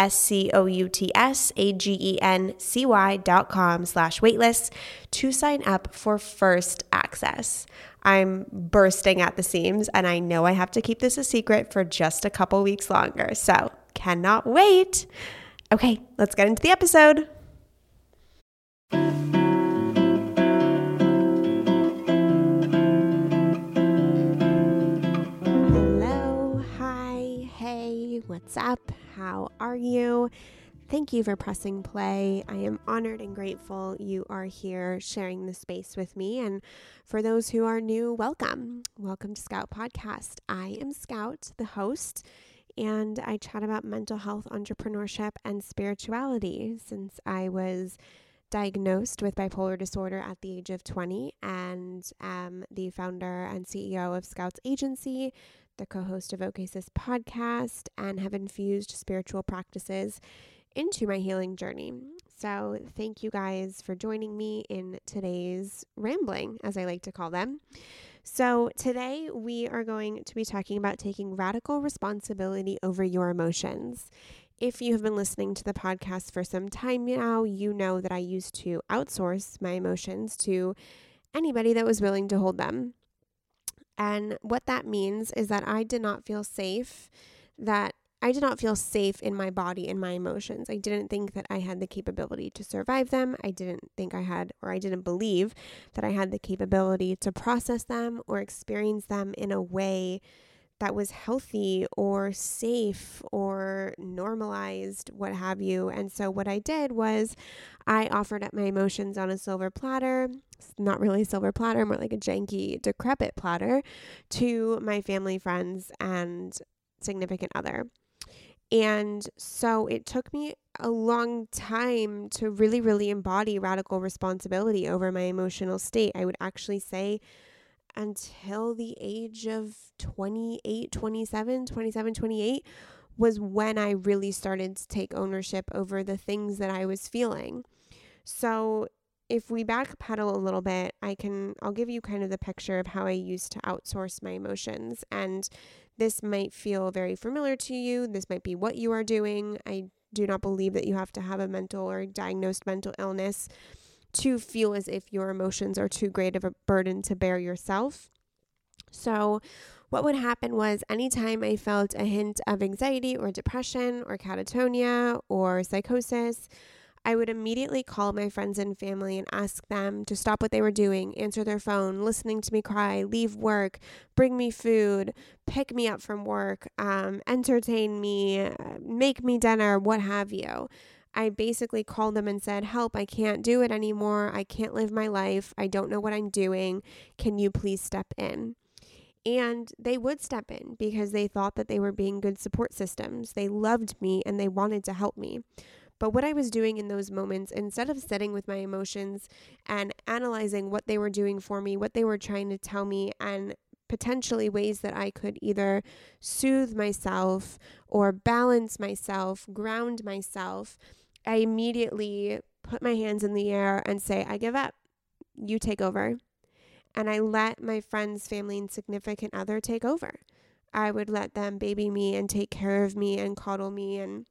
S C O U T S A G E N C Y dot com slash waitlist to sign up for first access. I'm bursting at the seams and I know I have to keep this a secret for just a couple weeks longer. So cannot wait. Okay, let's get into the episode. Hello, hi, hey, what's up? How are you? Thank you for pressing play. I am honored and grateful you are here sharing the space with me. And for those who are new, welcome. Welcome to Scout Podcast. I am Scout, the host, and I chat about mental health, entrepreneurship, and spirituality since I was diagnosed with bipolar disorder at the age of 20 and am the founder and CEO of Scouts Agency, the co host of OKSIS podcast, and have infused spiritual practices into my healing journey. So, thank you guys for joining me in today's rambling, as I like to call them. So, today we are going to be talking about taking radical responsibility over your emotions. If you have been listening to the podcast for some time now, you know that I used to outsource my emotions to anybody that was willing to hold them. And what that means is that I did not feel safe, that I did not feel safe in my body and my emotions. I didn't think that I had the capability to survive them. I didn't think I had, or I didn't believe that I had the capability to process them or experience them in a way that was healthy or safe or normalized, what have you. And so, what I did was I offered up my emotions on a silver platter. It's not really a silver platter, more like a janky, decrepit platter to my family, friends, and significant other. And so it took me a long time to really, really embody radical responsibility over my emotional state. I would actually say until the age of 28, 27, 27, 28 was when I really started to take ownership over the things that I was feeling. So if we backpedal a little bit, I can I'll give you kind of the picture of how I used to outsource my emotions and this might feel very familiar to you. This might be what you are doing. I do not believe that you have to have a mental or diagnosed mental illness to feel as if your emotions are too great of a burden to bear yourself. So, what would happen was anytime I felt a hint of anxiety or depression or catatonia or psychosis, I would immediately call my friends and family and ask them to stop what they were doing, answer their phone, listening to me cry, leave work, bring me food, pick me up from work, um, entertain me, make me dinner, what have you. I basically called them and said, Help, I can't do it anymore. I can't live my life. I don't know what I'm doing. Can you please step in? And they would step in because they thought that they were being good support systems. They loved me and they wanted to help me. But what I was doing in those moments, instead of sitting with my emotions and analyzing what they were doing for me, what they were trying to tell me, and potentially ways that I could either soothe myself or balance myself, ground myself, I immediately put my hands in the air and say, I give up. You take over. And I let my friends, family, and significant other take over. I would let them baby me and take care of me and coddle me and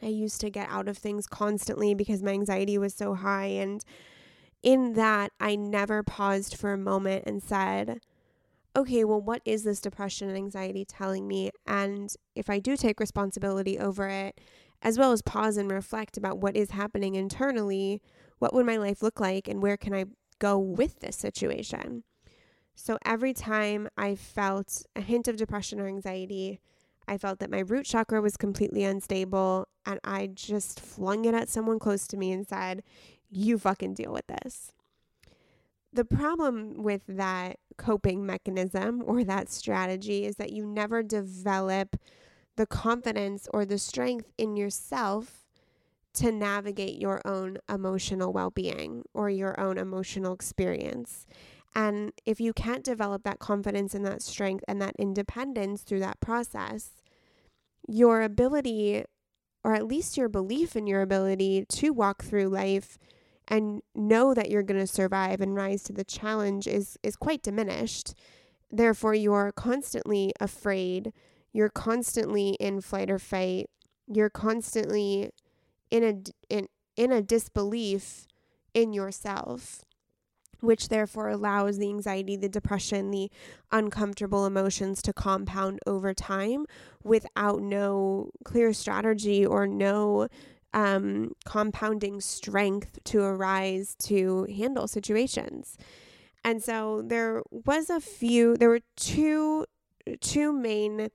I used to get out of things constantly because my anxiety was so high. And in that, I never paused for a moment and said, okay, well, what is this depression and anxiety telling me? And if I do take responsibility over it, as well as pause and reflect about what is happening internally, what would my life look like and where can I go with this situation? So every time I felt a hint of depression or anxiety, I felt that my root chakra was completely unstable. And I just flung it at someone close to me and said, You fucking deal with this. The problem with that coping mechanism or that strategy is that you never develop the confidence or the strength in yourself to navigate your own emotional well being or your own emotional experience. And if you can't develop that confidence and that strength and that independence through that process, your ability, or at least your belief in your ability to walk through life and know that you're going to survive and rise to the challenge is, is quite diminished. Therefore, you're constantly afraid. You're constantly in flight or fight. You're constantly in a, in, in a disbelief in yourself which therefore allows the anxiety, the depression, the uncomfortable emotions to compound over time without no clear strategy or no um, compounding strength to arise to handle situations. And so there was a few, there were two, two main,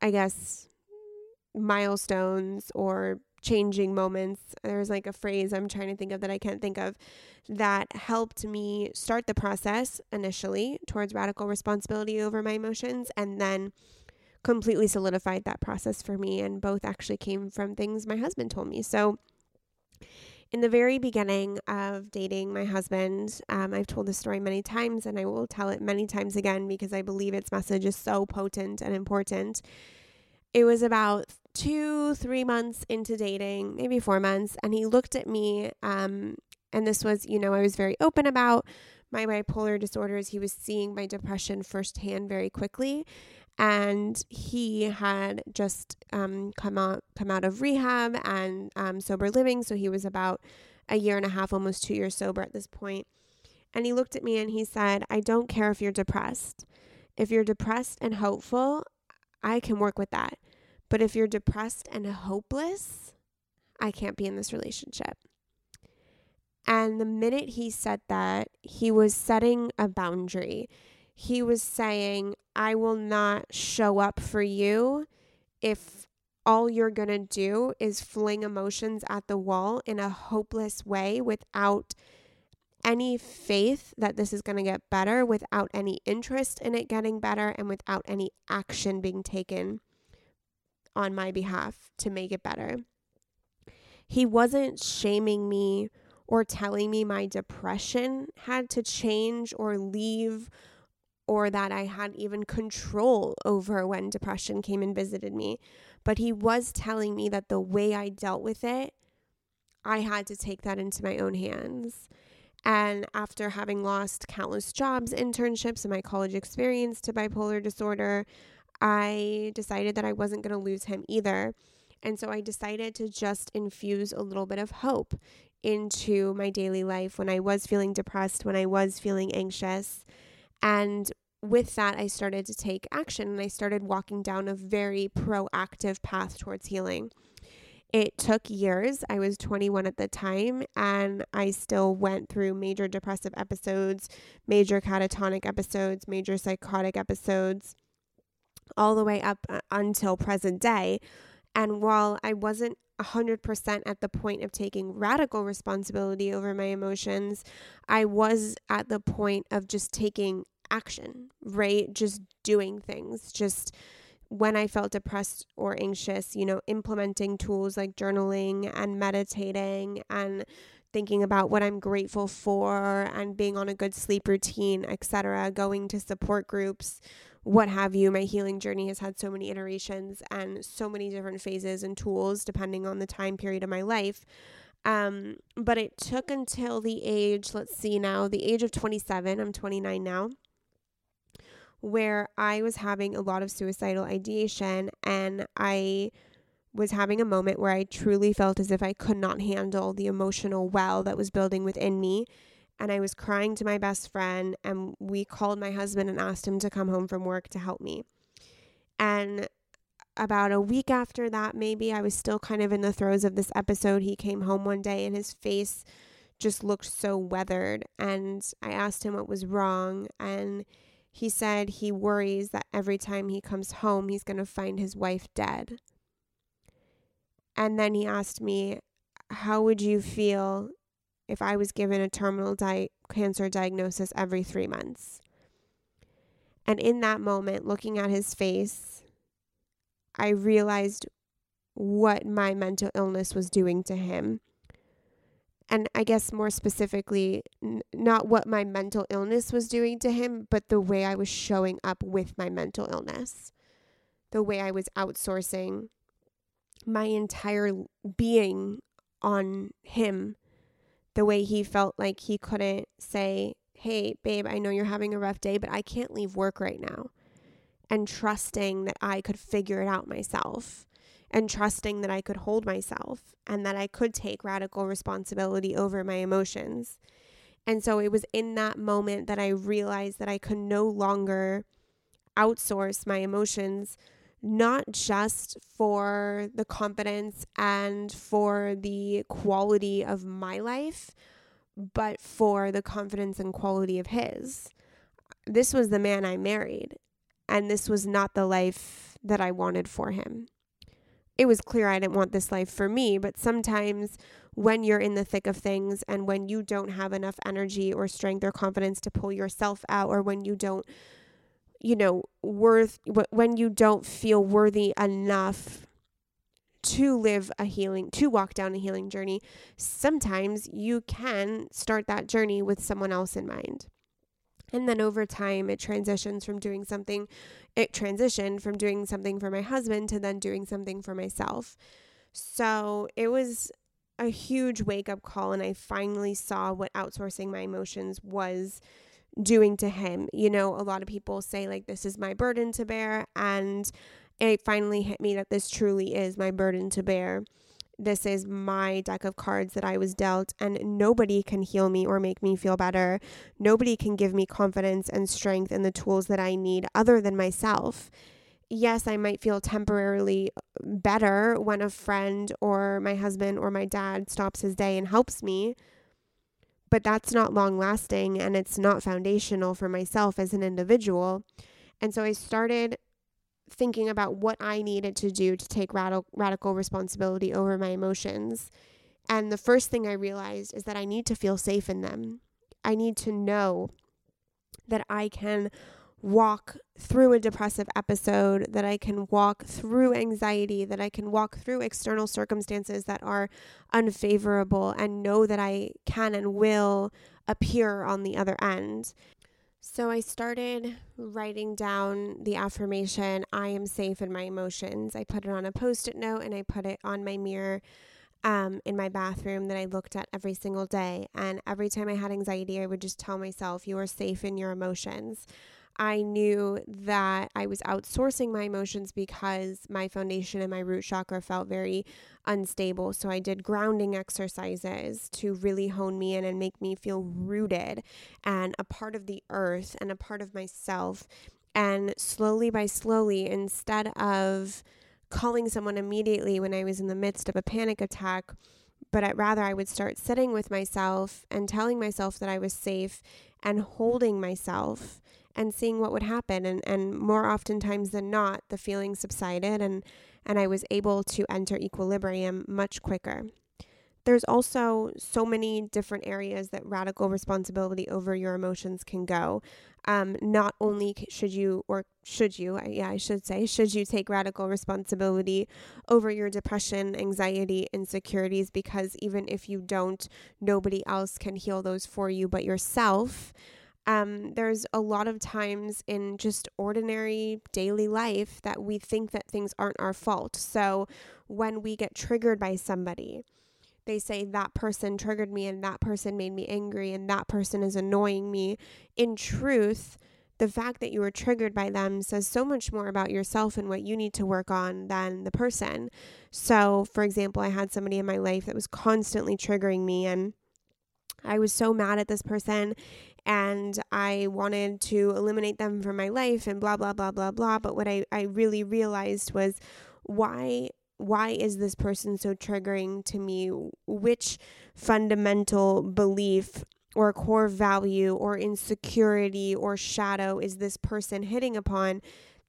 I guess, milestones or changing moments. There's like a phrase I'm trying to think of that I can't think of that helped me start the process initially towards radical responsibility over my emotions and then completely solidified that process for me. And both actually came from things my husband told me. So, in the very beginning of dating my husband, um, I've told this story many times and I will tell it many times again because I believe its message is so potent and important. It was about two, three months into dating, maybe four months, and he looked at me. Um, and this was, you know, I was very open about my bipolar disorders. He was seeing my depression firsthand very quickly. And he had just um, come out come out of rehab and um, sober living, so he was about a year and a half, almost two years sober at this point. And he looked at me and he said, "I don't care if you're depressed. If you're depressed and hopeful, I can work with that. But if you're depressed and hopeless, I can't be in this relationship. And the minute he said that, he was setting a boundary. He was saying, I will not show up for you if all you're going to do is fling emotions at the wall in a hopeless way without any faith that this is going to get better, without any interest in it getting better, and without any action being taken on my behalf to make it better. He wasn't shaming me or telling me my depression had to change or leave or that I had even control over when depression came and visited me. But he was telling me that the way I dealt with it, I had to take that into my own hands. And after having lost countless jobs, internships, and my college experience to bipolar disorder, I decided that I wasn't going to lose him either. And so I decided to just infuse a little bit of hope into my daily life when I was feeling depressed, when I was feeling anxious. And with that, I started to take action and I started walking down a very proactive path towards healing. It took years. I was 21 at the time, and I still went through major depressive episodes, major catatonic episodes, major psychotic episodes all the way up uh, until present day. And while I wasn't 100% at the point of taking radical responsibility over my emotions, I was at the point of just taking action, right? Just doing things, just when I felt depressed or anxious, you know, implementing tools like journaling and meditating and thinking about what I'm grateful for and being on a good sleep routine, etc., going to support groups, what have you. My healing journey has had so many iterations and so many different phases and tools depending on the time period of my life. Um, but it took until the age, let's see now, the age of 27, I'm 29 now, where I was having a lot of suicidal ideation and I was having a moment where I truly felt as if I could not handle the emotional well that was building within me and I was crying to my best friend and we called my husband and asked him to come home from work to help me. And about a week after that, maybe I was still kind of in the throes of this episode. He came home one day and his face just looked so weathered. And I asked him what was wrong. And He said he worries that every time he comes home, he's going to find his wife dead. And then he asked me, How would you feel if I was given a terminal di- cancer diagnosis every three months? And in that moment, looking at his face, I realized what my mental illness was doing to him. And I guess more specifically, n- not what my mental illness was doing to him, but the way I was showing up with my mental illness, the way I was outsourcing my entire being on him, the way he felt like he couldn't say, Hey, babe, I know you're having a rough day, but I can't leave work right now. And trusting that I could figure it out myself and trusting that I could hold myself and that I could take radical responsibility over my emotions. And so it was in that moment that I realized that I could no longer outsource my emotions, not just for the confidence and for the quality of my life, but for the confidence and quality of his. This was the man I married, and this was not the life that I wanted for him it was clear I didn't want this life for me, but sometimes when you're in the thick of things and when you don't have enough energy or strength or confidence to pull yourself out, or when you don't, you know, worth, when you don't feel worthy enough to live a healing, to walk down a healing journey, sometimes you can start that journey with someone else in mind. And then over time, it transitions from doing something, it transitioned from doing something for my husband to then doing something for myself. So it was a huge wake up call. And I finally saw what outsourcing my emotions was doing to him. You know, a lot of people say, like, this is my burden to bear. And it finally hit me that this truly is my burden to bear this is my deck of cards that I was dealt, and nobody can heal me or make me feel better. Nobody can give me confidence and strength and the tools that I need other than myself. Yes, I might feel temporarily better when a friend or my husband or my dad stops his day and helps me, but that's not long lasting and it's not foundational for myself as an individual. And so I started thinking about what I needed to do to take radical radical responsibility over my emotions. And the first thing I realized is that I need to feel safe in them. I need to know that I can walk through a depressive episode, that I can walk through anxiety, that I can walk through external circumstances that are unfavorable and know that I can and will appear on the other end. So I started writing down the affirmation, I am safe in my emotions. I put it on a post it note and I put it on my mirror um, in my bathroom that I looked at every single day. And every time I had anxiety, I would just tell myself, You are safe in your emotions. I knew that I was outsourcing my emotions because my foundation and my root chakra felt very unstable. So I did grounding exercises to really hone me in and make me feel rooted and a part of the earth and a part of myself. And slowly by slowly, instead of calling someone immediately when I was in the midst of a panic attack, but I'd rather I would start sitting with myself and telling myself that I was safe and holding myself and seeing what would happen. And, and more oftentimes than not, the feeling subsided and, and I was able to enter equilibrium much quicker. There's also so many different areas that radical responsibility over your emotions can go. Um, not only should you, or should you, yeah, I should say, should you take radical responsibility over your depression, anxiety, insecurities, because even if you don't, nobody else can heal those for you but yourself. Um, there's a lot of times in just ordinary daily life that we think that things aren't our fault. So when we get triggered by somebody, they say that person triggered me and that person made me angry and that person is annoying me. In truth, the fact that you were triggered by them says so much more about yourself and what you need to work on than the person. So, for example, I had somebody in my life that was constantly triggering me and I was so mad at this person and I wanted to eliminate them from my life and blah blah blah blah blah but what I, I really realized was why why is this person so triggering to me which fundamental belief or core value or insecurity or shadow is this person hitting upon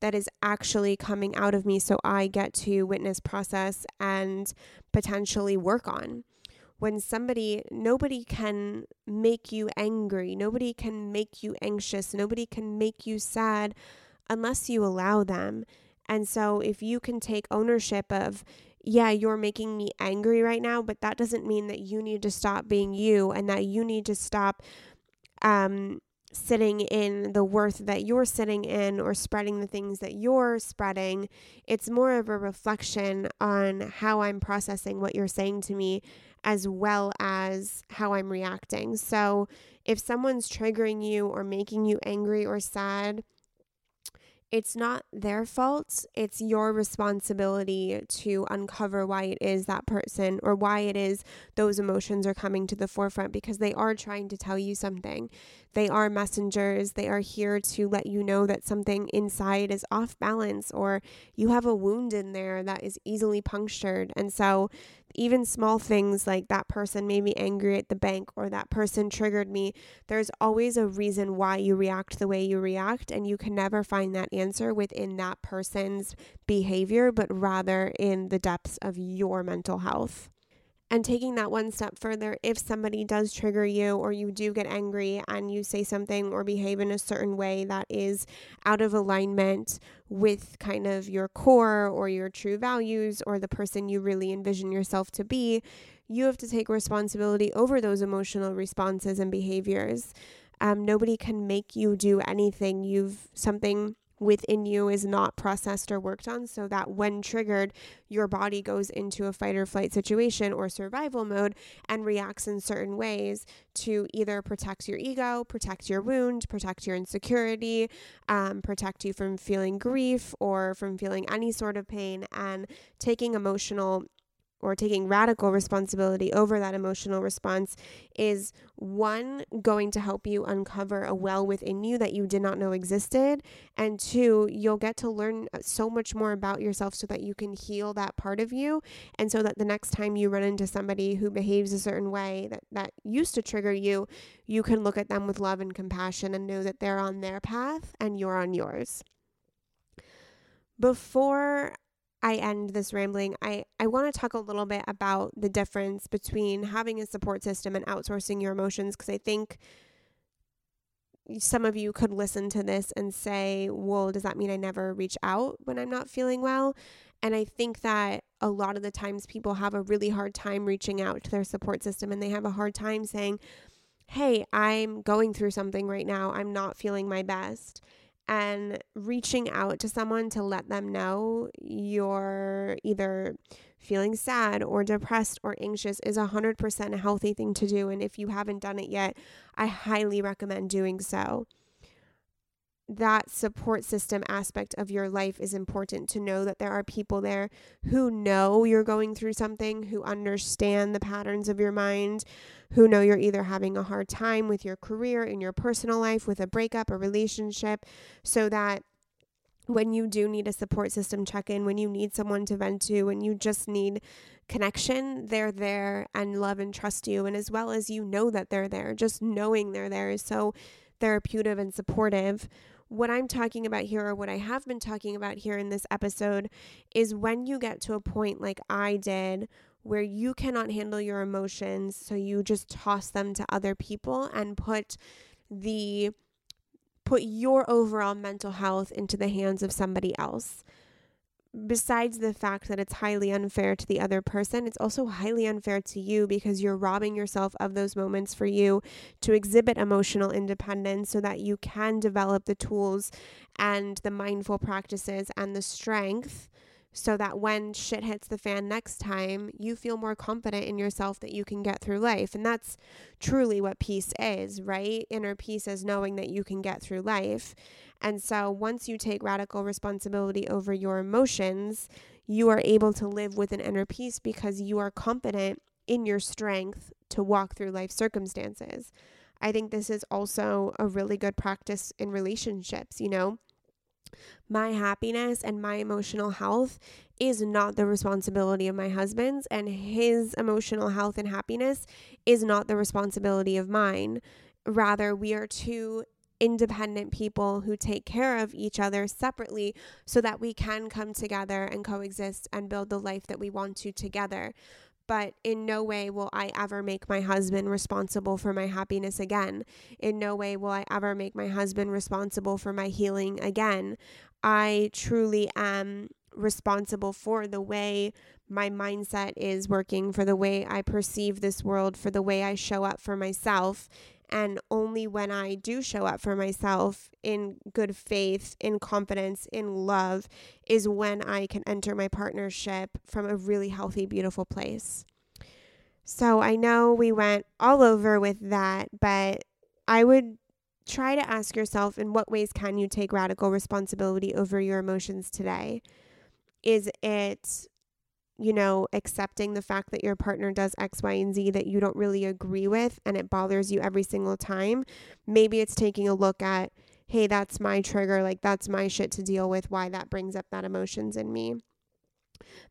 that is actually coming out of me so I get to witness, process, and potentially work on. When somebody, nobody can make you angry, nobody can make you anxious, nobody can make you sad unless you allow them. And so, if you can take ownership of, yeah, you're making me angry right now, but that doesn't mean that you need to stop being you and that you need to stop um, sitting in the worth that you're sitting in or spreading the things that you're spreading. It's more of a reflection on how I'm processing what you're saying to me as well as how I'm reacting. So if someone's triggering you or making you angry or sad, it's not their fault. It's your responsibility to uncover why it is that person or why it is those emotions are coming to the forefront because they are trying to tell you something. They are messengers. They are here to let you know that something inside is off balance or you have a wound in there that is easily punctured. And so even small things like that person made me angry at the bank or that person triggered me, there's always a reason why you react the way you react. And you can never find that answer within that person's behavior, but rather in the depths of your mental health. And taking that one step further, if somebody does trigger you or you do get angry and you say something or behave in a certain way that is out of alignment with kind of your core or your true values or the person you really envision yourself to be, you have to take responsibility over those emotional responses and behaviors. Um, nobody can make you do anything. You've something within you is not processed or worked on so that when triggered, your body goes into a fight or flight situation or survival mode and reacts in certain ways to either protect your ego, protect your wound, protect your insecurity, um, protect you from feeling grief or from feeling any sort of pain and taking emotional or taking radical responsibility over that emotional response is one, going to help you uncover a well within you that you did not know existed. And two, you'll get to learn uh, so much more about yourself so that you can heal that part of you. And so that the next time you run into somebody who behaves a certain way that, that used to trigger you, you can look at them with love and compassion and know that they're on their path and you're on yours. Before I end this rambling, I, I want to talk a little bit about the difference between having a support system and outsourcing your emotions because I think some of you could listen to this and say, well, does that mean I never reach out when I'm not feeling well? And I think that a lot of the times people have a really hard time reaching out to their support system and they have a hard time saying, hey, I'm going through something right now. I'm not feeling my best and reaching out to someone to let them know you're either feeling sad or depressed or anxious is 100% a healthy thing to do. And if you haven't done it yet, I highly recommend doing so that support system aspect of your life is important to know that there are people there who know you're going through something, who understand the patterns of your mind, who know you're either having a hard time with your career, in your personal life, with a breakup, a relationship, so that when you do need a support system check in, when you need someone to vent to, when you just need connection, they're there and love and trust you. And as well as you know that they're there, just knowing they're there is so therapeutic and supportive what I'm talking about here, or what I have been talking about here in this episode, is when you get to a point like I did where you cannot handle your emotions, so you just toss them to other people and put the put your overall mental health into the hands of somebody else besides the fact that it's highly unfair to the other person, it's also highly unfair to you because you're robbing yourself of those moments for you to exhibit emotional independence so that you can develop the tools and the mindful practices and the strength so that when shit hits the fan next time, you feel more confident in yourself that you can get through life. And that's truly what peace is, right? Inner peace is knowing that you can get through life. And so once you take radical responsibility over your emotions, you are able to live with an inner peace because you are confident in your strength to walk through life circumstances. I think this is also a really good practice in relationships, you know my happiness and my emotional health is not the responsibility of my husband's, and his emotional health and happiness is not the responsibility of mine. Rather, we are two independent people who take care of each other separately so that we can come together and coexist and build the life that we want to together. But in no way will I ever make my husband responsible for my happiness again. In no way will I ever make my husband responsible for my healing again. I truly am responsible for the way my mindset is working, for the way I perceive this world, for the way I show up for myself. And only when I do show up for myself in good faith, in confidence, in love, is when I can enter my partnership from a really healthy, beautiful place. So I know we went all over with that, but I would try to ask yourself in what ways can you take radical responsibility over your emotions today? Is it you know, accepting the fact that your partner does X, Y, and Z that you don't really agree with and it bothers you every single time. Maybe it's taking a look at, hey, that's my trigger, like that's my shit to deal with, why that brings up that emotions in me.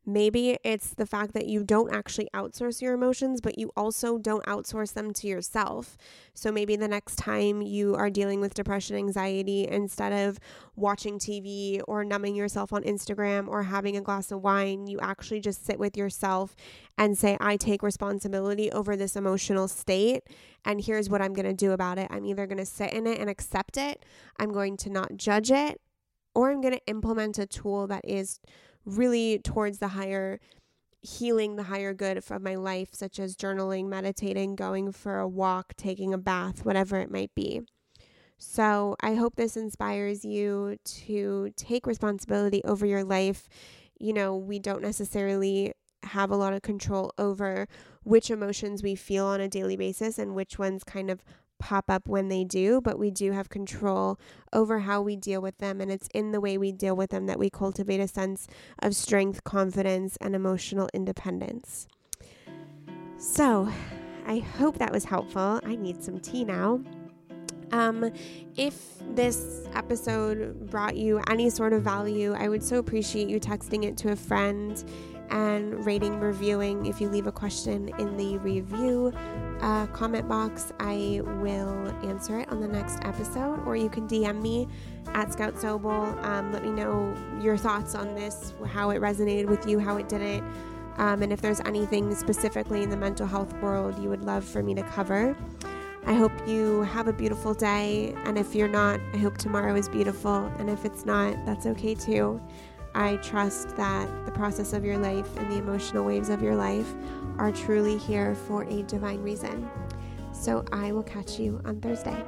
Maybe it's the fact that you don't actually outsource your emotions, but you also don't outsource them to yourself. So maybe the next time you are dealing with depression, anxiety, instead of watching TV or numbing yourself on Instagram or having a glass of wine, you actually just sit with yourself and say, I take responsibility over this emotional state. And here's what I'm going to do about it. I'm either going to sit in it and accept it, I'm going to not judge it, or I'm going to implement a tool that is really towards the higher healing the higher good of my life, such as journaling, meditating, going for a walk, taking a bath, whatever it might be. So, I hope this inspires you to take responsibility over your life. You know, we don't necessarily have a lot of control over which emotions we feel on a daily basis and which ones kind of pop up when they do, but we do have control over how we deal with them. And it's in the way we deal with them that we cultivate a sense of strength, confidence, and emotional independence. So, I hope that was helpful. I need some tea now. Um, if this episode brought you any sort of value, I would so appreciate you texting it to a friend and rating, reviewing. If you leave a question in the review uh, comment box, I will answer it on the next episode, or you can DM me at Scout Sobel. Um, let me know your thoughts on this, how it resonated with you, how it didn't, um, and if there's anything specifically in the mental health world you would love for me to cover. I hope you have a beautiful day, and if you're not, I hope tomorrow is beautiful, and if it's not, that's okay too. I trust that the process of your life and the emotional waves of your life are truly here for a divine reason. So I will catch you on Thursday.